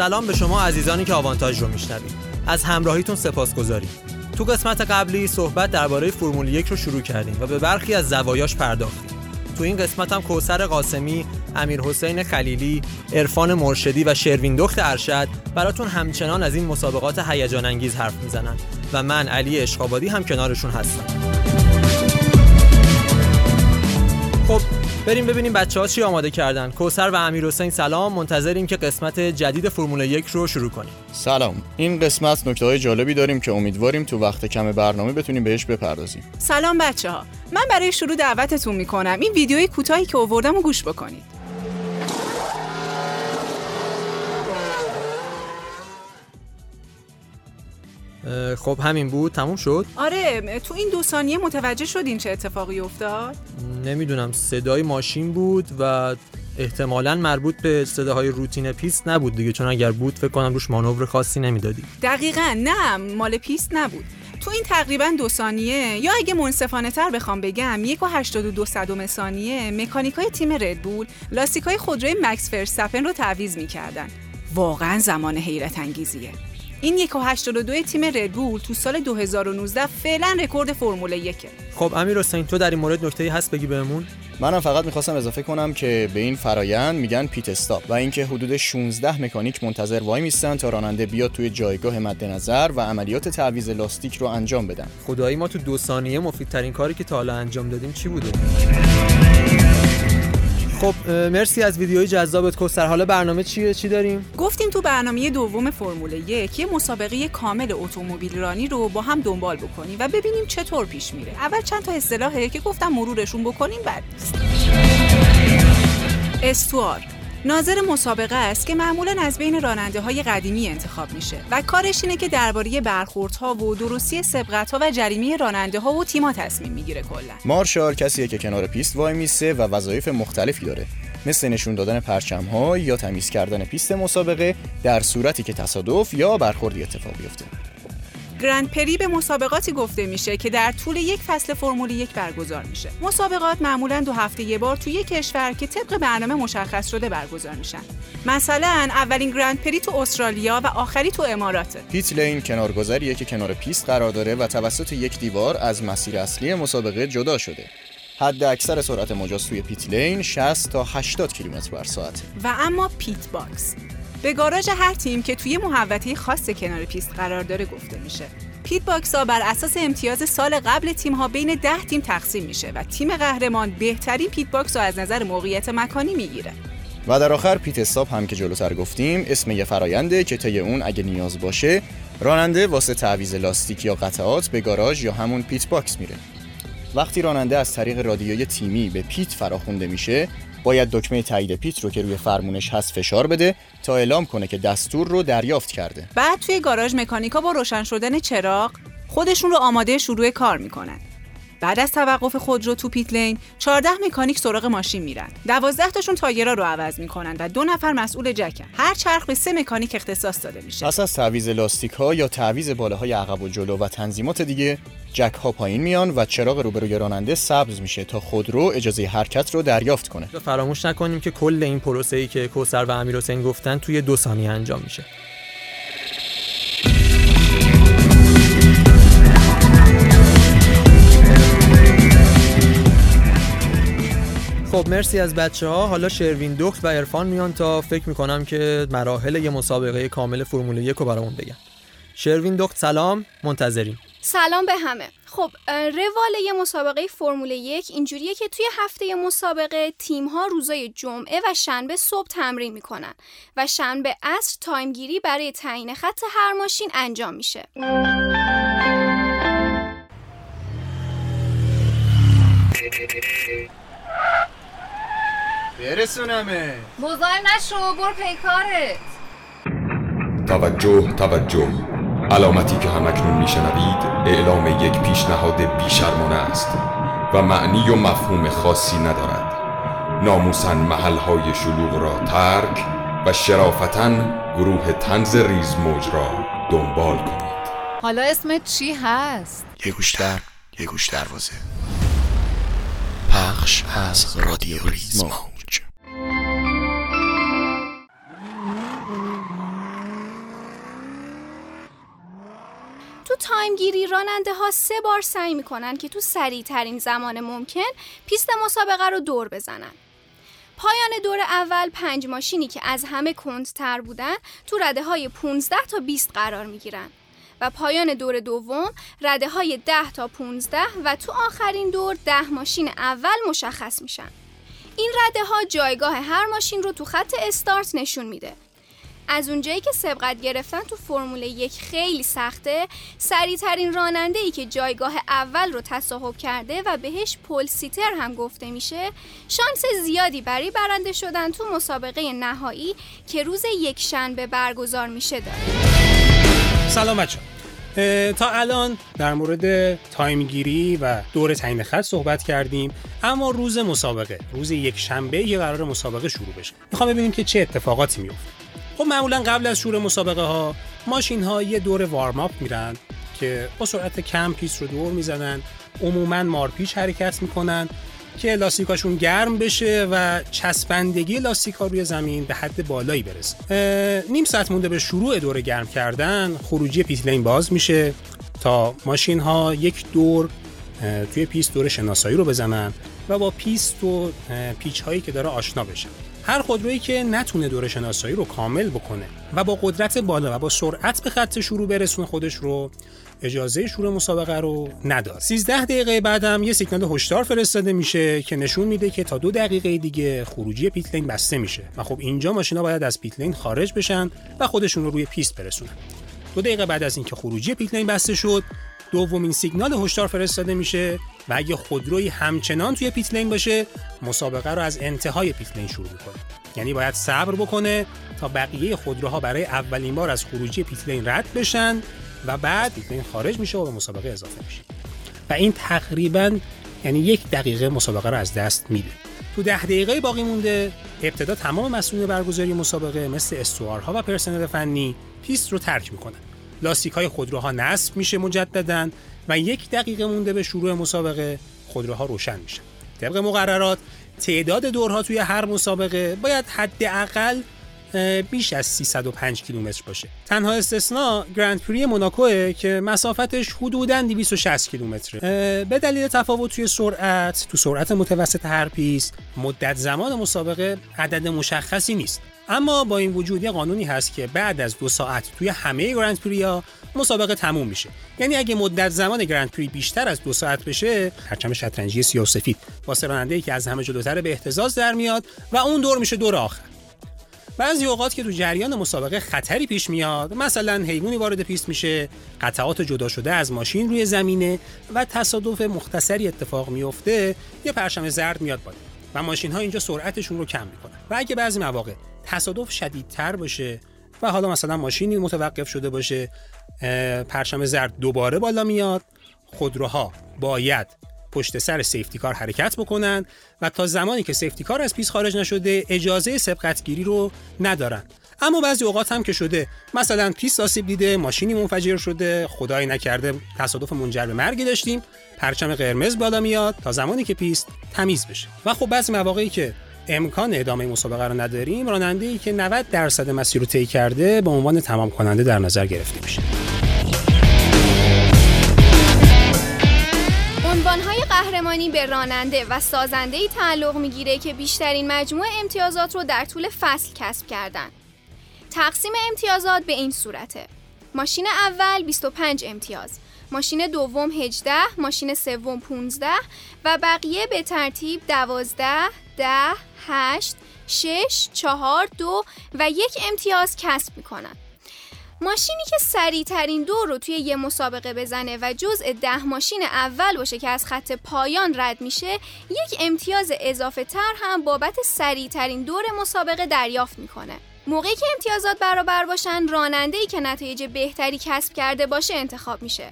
سلام به شما عزیزانی که آوانتاژ رو میشنوید. از همراهیتون سپاسگزاریم. تو قسمت قبلی صحبت درباره فرمول یک رو شروع کردیم و به برخی از زوایاش پرداختیم. تو این قسمت هم کوسر قاسمی، امیر حسین خلیلی، عرفان مرشدی و شروین دخت ارشد براتون همچنان از این مسابقات هیجان انگیز حرف می‌زنن و من علی اشقابادی هم کنارشون هستم. بریم ببینیم بچه ها چی آماده کردن. کوسر و امیر حسین سلام منتظریم که قسمت جدید فرمول یک رو شروع کنیم. سلام. این قسمت نکته های جالبی داریم که امیدواریم تو وقت کم برنامه بتونیم بهش بپردازیم. سلام بچه ها من برای شروع دعوتتون می‌کنم. این ویدیوی کوتاهی که آوردم و گوش بکنید. خب همین بود تموم شد؟ آره تو این دو ثانیه متوجه شدین چه اتفاقی افتاد؟ نمی‌دونم صدای ماشین بود و احتمالا مربوط به صداهای روتین پیست نبود دیگه چون اگر بود فکر کنم روش مانور خاصی نمی‌دادی. دقیقا نه مال پیست نبود. تو این تقریبا دو ثانیه یا اگه منصفانه تر بخوام بگم یک و هشتاد دو صدم ثانیه مکانیکای تیم Red Bull لاستیکای خودروی مکس ورستپن رو تعویض می‌کردن. واقعا زمان حیرت انگیزیه. این یک و دو تیم Red Bull تو سال 2019 فعلا رکورد فرمول یکه. خب امیر حسین تو در این مورد نکته هست بگی بهمون؟ منم فقط می‌خواستم اضافه کنم که به این فرایند میگن پیت استاپ و اینکه حدود 16 مکانیک منتظر وای میستن تا راننده بیاد توی جایگاه مد نظر و عملیات تعویض لاستیک رو انجام بدن. خدایی ما تو دو ثانیه مفیدترین کاری که تا حالا انجام دادیم چی بوده؟ خب مرسی از ویدیوی جذابت. کوستر حالا برنامه چیه چی داریم؟ گفتیم تو برنامه دوم فرمول یک یه مسابقه کامل اتومبیل رانی رو با هم دنبال بکنیم و ببینیم چطور پیش میره. اول چند تا اصطلاحه که گفتم مرورشون بکنیم بعد. Steward. ناظر مسابقه است که معمولا از بین راننده های قدیمی انتخاب میشه و کارش اینه که درباره برخوردها و درستی سبقت ها و جریمه راننده ها و تیما تصمیم می‌گیره کلا. مارشال کسیه که کنار پیست وای میسه و وظایف مختلفی داره. مثل نشون دادن پرچم ها یا تمیز کردن پیست مسابقه در صورتی که تصادف یا برخوردی اتفاق بیفته. Grand Prix به مسابقاتی گفته میشه که در طول یک فصل فرمول یک برگزار میشه. مسابقات معمولا دو هفته یه بار توی یک کشور که طبق برنامه مشخص شده برگزار میشن. مثلا اولین Grand Prix تو استرالیا و آخری تو اماراته. Pit lane کنارگذریه که کنار پیست قرار داره و توسط یک دیوار از مسیر اصلی مسابقه جدا شده. حد اکثر سرعت مجاز توی pit lane 60 تا 80 کیلومتر بر ساعت. و اما pit box به گاراژ هر تیم که توی محوطه خاص کنار پیست قرار داره گفته میشه. Pit box ها بر اساس امتیاز سال قبل تیم ها بین ده تیم تقسیم میشه و تیم قهرمان بهترین pit box رو از نظر موقعیت مکانی می‌گیره. و در آخر pit stop هم که جلوتر گفتیم اسم یه فراینده که طی اون اگه نیاز باشه راننده واسه تعویض لاستیک یا قطعات به گاراژ یا همون pit box میره. وقتی راننده از طریق رادیوی تیمی به pit فراخونده میشه باید دکمه تایید pit رو که روی فرمونش هست فشار بده تا اعلام کنه که دستور رو دریافت کرده. بعد توی گاراژ مکانیکا با روشن شدن چراغ خودشون رو آماده شروع کار می‌کنن. بعد از توقف خودرو تو pit lane 14 مکانیک سراغ ماشین میرن. 12 تاشون تایرا رو عوض می‌کنن و دو نفر مسئول جکن. هر چرخ به سه مکانیک اختصاص داده میشه. پس از تعویض لاستیک ها یا تعویض بالاهای عقب و جلو و تنظیمات دیگه جک ها پایین میان و چراغ روبروی راننده سبز میشه تا خودرو اجازه حرکت رو دریافت کنه. فراموش نکنیم که کل این پروسه ای که کوسر و امیر حسین گفتن توی دو ثانیه انجام میشه. خب مرسی از بچه ها حالا شروین دخت و ارفان میان تا فکر می‌کنم که مراحل یه مسابقه کامل فرمول یک رو برامون بگن. شروین دخت سلام. منتظریم. سلام به همه. خب روال یه مسابقه فرمول یک اینجوریه که توی هفته مسابقه تیم ها روزای جمعه و شنبه صبح تمرین می‌کنن و شنبه عصر تایمگیری برای تعیین خط هر ماشین انجام میشه. برسونمه. مزاحم نشو برو پیکارت توجه توجه. علامتی که همکنون میشنوید اعلام یک پیشنهاد بیشرمانه است و معنی و مفهوم خاصی ندارد. ناموسن محلهای شلوغ را ترک و شرافتا گروه تنز ریز موج را دنبال کنید. حالا اسمت چی هست؟ یه گوش در یه گوش دروازه. پخش از رادیو ریز تو تایم گیری راننده ها سه بار سعی می‌کنن که تو سریع ترین زمان ممکن پیست مسابقه رو دور بزنن. پایان دور اول پنج ماشینی که از همه کندتر بودن تو رده های 15 تا 20 قرار می گیرن. و پایان دور دوم رده های 10 تا 15 و تو آخرین دور 10 ماشین اول مشخص میشن. این رده ها جایگاه هر ماشین رو تو خط استارت نشون میده. از اونجایی که سبقت گرفتن تو فرمول یک خیلی سخته سریعترین راننده ای که جایگاه اول رو تصاحب کرده و بهش پل سیتر هم گفته میشه شانس زیادی برای برنده شدن تو مسابقه نهایی که روز یک شنبه برگزار میشه داره. سلام بچه تا الان در مورد تایمگیری و دور تعیین خط صحبت کردیم اما روز مسابقه روز یک شنبه یه قرار مسابقه شروع بشه. می‌خوام ببینیم که چه اتفاقاتی میفته خب معمولا قبل از شروع مسابقه ها ماشین ها یه دور warm up میرن که با سرعت کم پیست رو دور می‌زنن. عموما مارپیچ حرکت می‌کنن که لاستیکاشون گرم بشه و چسبندگی لاستیک روی زمین به حد بالایی برسه. نیم ساعت مونده به شروع دور گرم کردن خروجی pit lane باز میشه تا ماشین ها یک دور توی پیست دور شناسایی رو بزنن و با پیست و پیچ هایی که داره آشنا بشن. هر خودرویی که نتونه دور شناسایی رو کامل بکنه و با قدرت بالا و با سرعت به خط شروع برسونه خودش رو اجازه شروع مسابقه رو نداره. 13 دقیقه بعدم یه سیگنال هشدار فرستاده میشه که نشون میده که تا دو دقیقه دیگه خروجی pit lane بسته میشه و خب اینجا ماشینا باید از pit lane خارج بشن و خودشون رو روی پیست برسونن. دو دقیقه بعد از اینکه خروجی pit lane بسته شد دومین سیگنال هشدار فرستاده میشه و اگه خودروی همچنان توی pit lane باشه مسابقه رو از انتهای pit lane شروع می‌کنه. یعنی باید صبر بکنه تا بقیه خودروها برای اولین بار از خروجی pit lane رد بشن و بعد pit lane خارج میشه و به مسابقه اضافه میشه. و این تقریبا یعنی یک دقیقه مسابقه رو از دست میده. تو ده دقیقه باقی مونده ابتدا تمام مسئولین برگزاری مسابقه مثل steward ها و پرسنل فنی پیست رو ترک می‌کنن. لاستیک های خودروها نصب میشه مجددا و یک دقیقه مونده به شروع مسابقه خودروها روشن میشن طبق مقررات تعداد دورها توی هر مسابقه باید حداقل بیش از 305 کیلومتر باشه. تنها استثنا گرند پری موناکوه که مسافتش حدوداً 260 کیلومتره. به دلیل تفاوت توی سرعت تو سرعت متوسط هر پیست مدت زمان مسابقه عدد مشخصی نیست. اما با این وجود یه قانونی هست که بعد از دو ساعت توی همه گرند پریا مسابقه تموم میشه. یعنی اگه مدت زمان گرند پری بیشتر از دو ساعت بشه پرچم شطرنجی سیاه و سفید راننده که از همه جلوتر به احتزاز در میاد و اون دور میشه دور آخر. بعضی اوقات که تو جریان مسابقه خطری پیش میاد مثلا حیوانی وارد پیست میشه قطعات جدا شده از ماشین روی زمینه و تصادف مختصری اتفاق میفته یه پرچم زرد میاد بالا و ماشین ها اینجا سرعتشون رو کم می‌کنن. و اگه بعضی مواقع تصادف شدیدتر باشه و حالا مثلا ماشینی متوقف شده باشه پرچم زرد دوباره بالا میاد. خودروها باید پشت سر safety car حرکت بکنن و تا زمانی که safety car از پیست خارج نشده اجازه سبقت‌گیری رو ندارن. اما بعضی اوقات هم که شده. مثلا پیست آسیب دیده ماشینی منفجر شده. خدایی نکرده تصادف منجر به مرگی داشتیم. پرچم قرمز بالا میاد تا زمانی که پیست تمیز بشه. و خب بعضی مواقعی که امکان ادامه مسابقه رو نداریم راننده ای که 90 درصد مسیر رو طی کرده به عنوان تمام کننده در نظر گرفته میشه. عنوانهای قهرمانی به راننده و سازنده ای تعلق می‌گیره که بیشترین مجموع امتیازات رو در طول فصل کسب کردن. تقسیم امتیازات به این صورته. ماشین اول 25 امتیاز. ماشین دوم 18 ماشین سوم 15 و بقیه به ترتیب 12 10 8 6 4 2 و یک امتیاز کسب می‌کنن. ماشینی که سریع ترین دور رو توی یه مسابقه بزنه و جزء ده ماشین اول باشه که از خط پایان رد میشه یک امتیاز اضافه تر هم بابت سریع ترین دور مسابقه دریافت می‌کنه. موقعی که امتیازات برابر باشن راننده ای که نتایج بهتری کسب کرده باشه انتخاب میشه.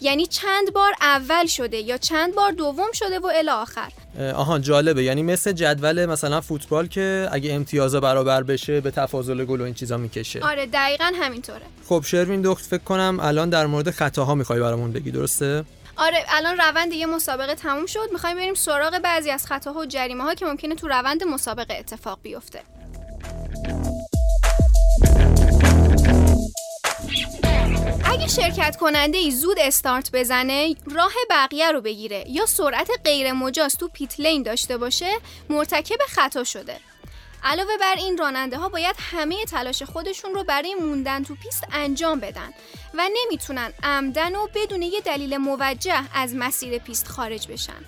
یعنی چند بار اول شده یا چند بار دوم شده و الی آخر؟ آها جالبه. یعنی مثل جدول مثلا فوتبال که اگه امتیازا برابر بشه به تفاضل گل و این چیزا می‌کشه. آره دقیقا همینطوره. خب شروین دکتر فکر کنم الان در مورد خطاها می‌خوای برامون بگی درسته؟ آره الان روند یه مسابقه تموم شد. می‌خوایم بریم سراغ بعضی از خطاها و جریمه ها که ممکنه تو روند مسابقه اتفاق بیفته. اگه شرکت کننده ای زود استارت بزنه راه بقیه رو بگیره. یا سرعت غیر مجاز تو pit lane داشته باشه مرتکب خطا شده. علاوه بر این راننده ها باید همه تلاش خودشون رو برای موندن تو پیست انجام بدن و نمی‌تونن عمداً و بدون یه دلیل موجه از مسیر پیست خارج بشن.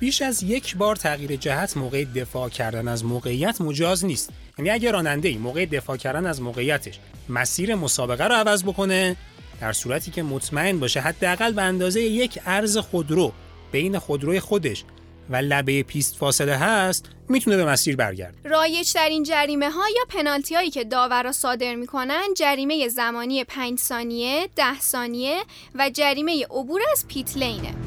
بیش از یک بار تغییر جهت موقع دفاع کردن از موقعیت مجاز نیست. یعنی اگر راننده ای موقع دفاع کردن از موقعیتش مسیر مسابقه رو عوض بکنه در صورتی که مطمئن باشه حداقل به اندازه یک ارز خودرو بین خودروی خودش و لبه پیست فاصله هست می‌تونه به مسیر برگرده. رایج در این جریمه ها یا پنالتی هایی که داورا صادر می‌کنن جریمه زمانی 5 ثانیه، 10 ثانیه و جریمه عبور از پیت لینه.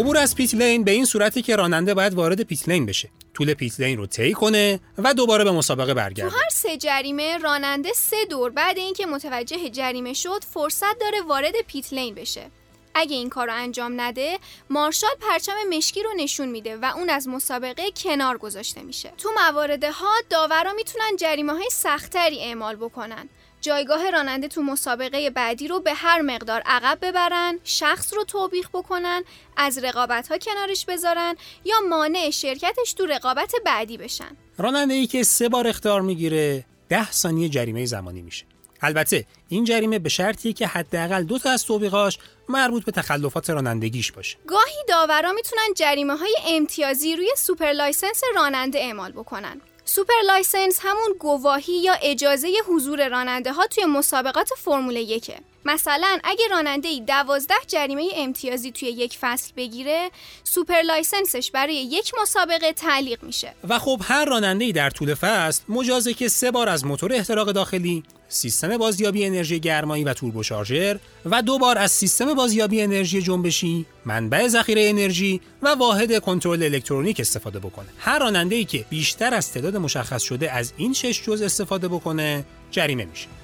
عبور از pit lane به این صورتی که راننده باید وارد pit lane بشه. طول pit lane رو طی کنه و دوباره به مسابقه برگرده. تو هر سه جریمه راننده سه دور بعد اینکه متوجه جریمه شد فرصت داره وارد pit lane بشه. اگه این کار رو انجام نده مارشال پرچم مشکی رو نشون میده و اون از مسابقه کنار گذاشته میشه. تو موارد ها داورا می‌تونن جریمه های سخت‌تری اعمال بکنن. جایگاه راننده تو مسابقه بعدی رو به هر مقدار عقب ببرن، شخص رو توبیخ بکنن، از رقابت ها کنارش بذارن یا مانع شرکتش تو رقابت بعدی بشن. راننده ای که سه بار اخطار می‌گیره ده ثانیه جریمه زمانی میشه. البته این جریمه به شرطی که حداقل دو تا از توبیخاش مربوط به تخلفات رانندگیش باشه. گاهی داورا می‌تونن جریمه های امتیازی روی super license راننده اعمال بکنن. Super license همون گواهی یا اجازه حضور راننده ها توی مسابقات فرمول یکه. مثلا اگه راننده ای دوازده جریمه امتیازی توی یک فصل بگیره super license ش برای یک مسابقه تعلیق میشه و خب هر راننده ای در طول فصل مجازه که سه بار از موتور احتراق داخلی سیستم بازیابی انرژی گرمایی و توربوشارژر و دو بار از سیستم بازیابی انرژی جنبشی، منبع ذخیره انرژی و واحد کنترل الکترونیک استفاده بکنه. هر راننده ای که بیشتر از تعداد مشخص شده از این شش جزء استفاده بکنه، جریمه میشه.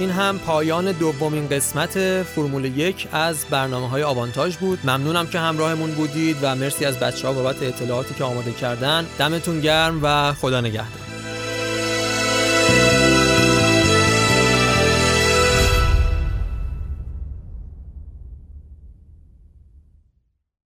این هم پایان دومین قسمت فرمول یک از برنامه های آوانتاژ بود. ممنونم که همراهمون بودید و مرسی از بچه ها بابت اطلاعاتی که آماده کردن. دمتون گرم و خدا نگهدار.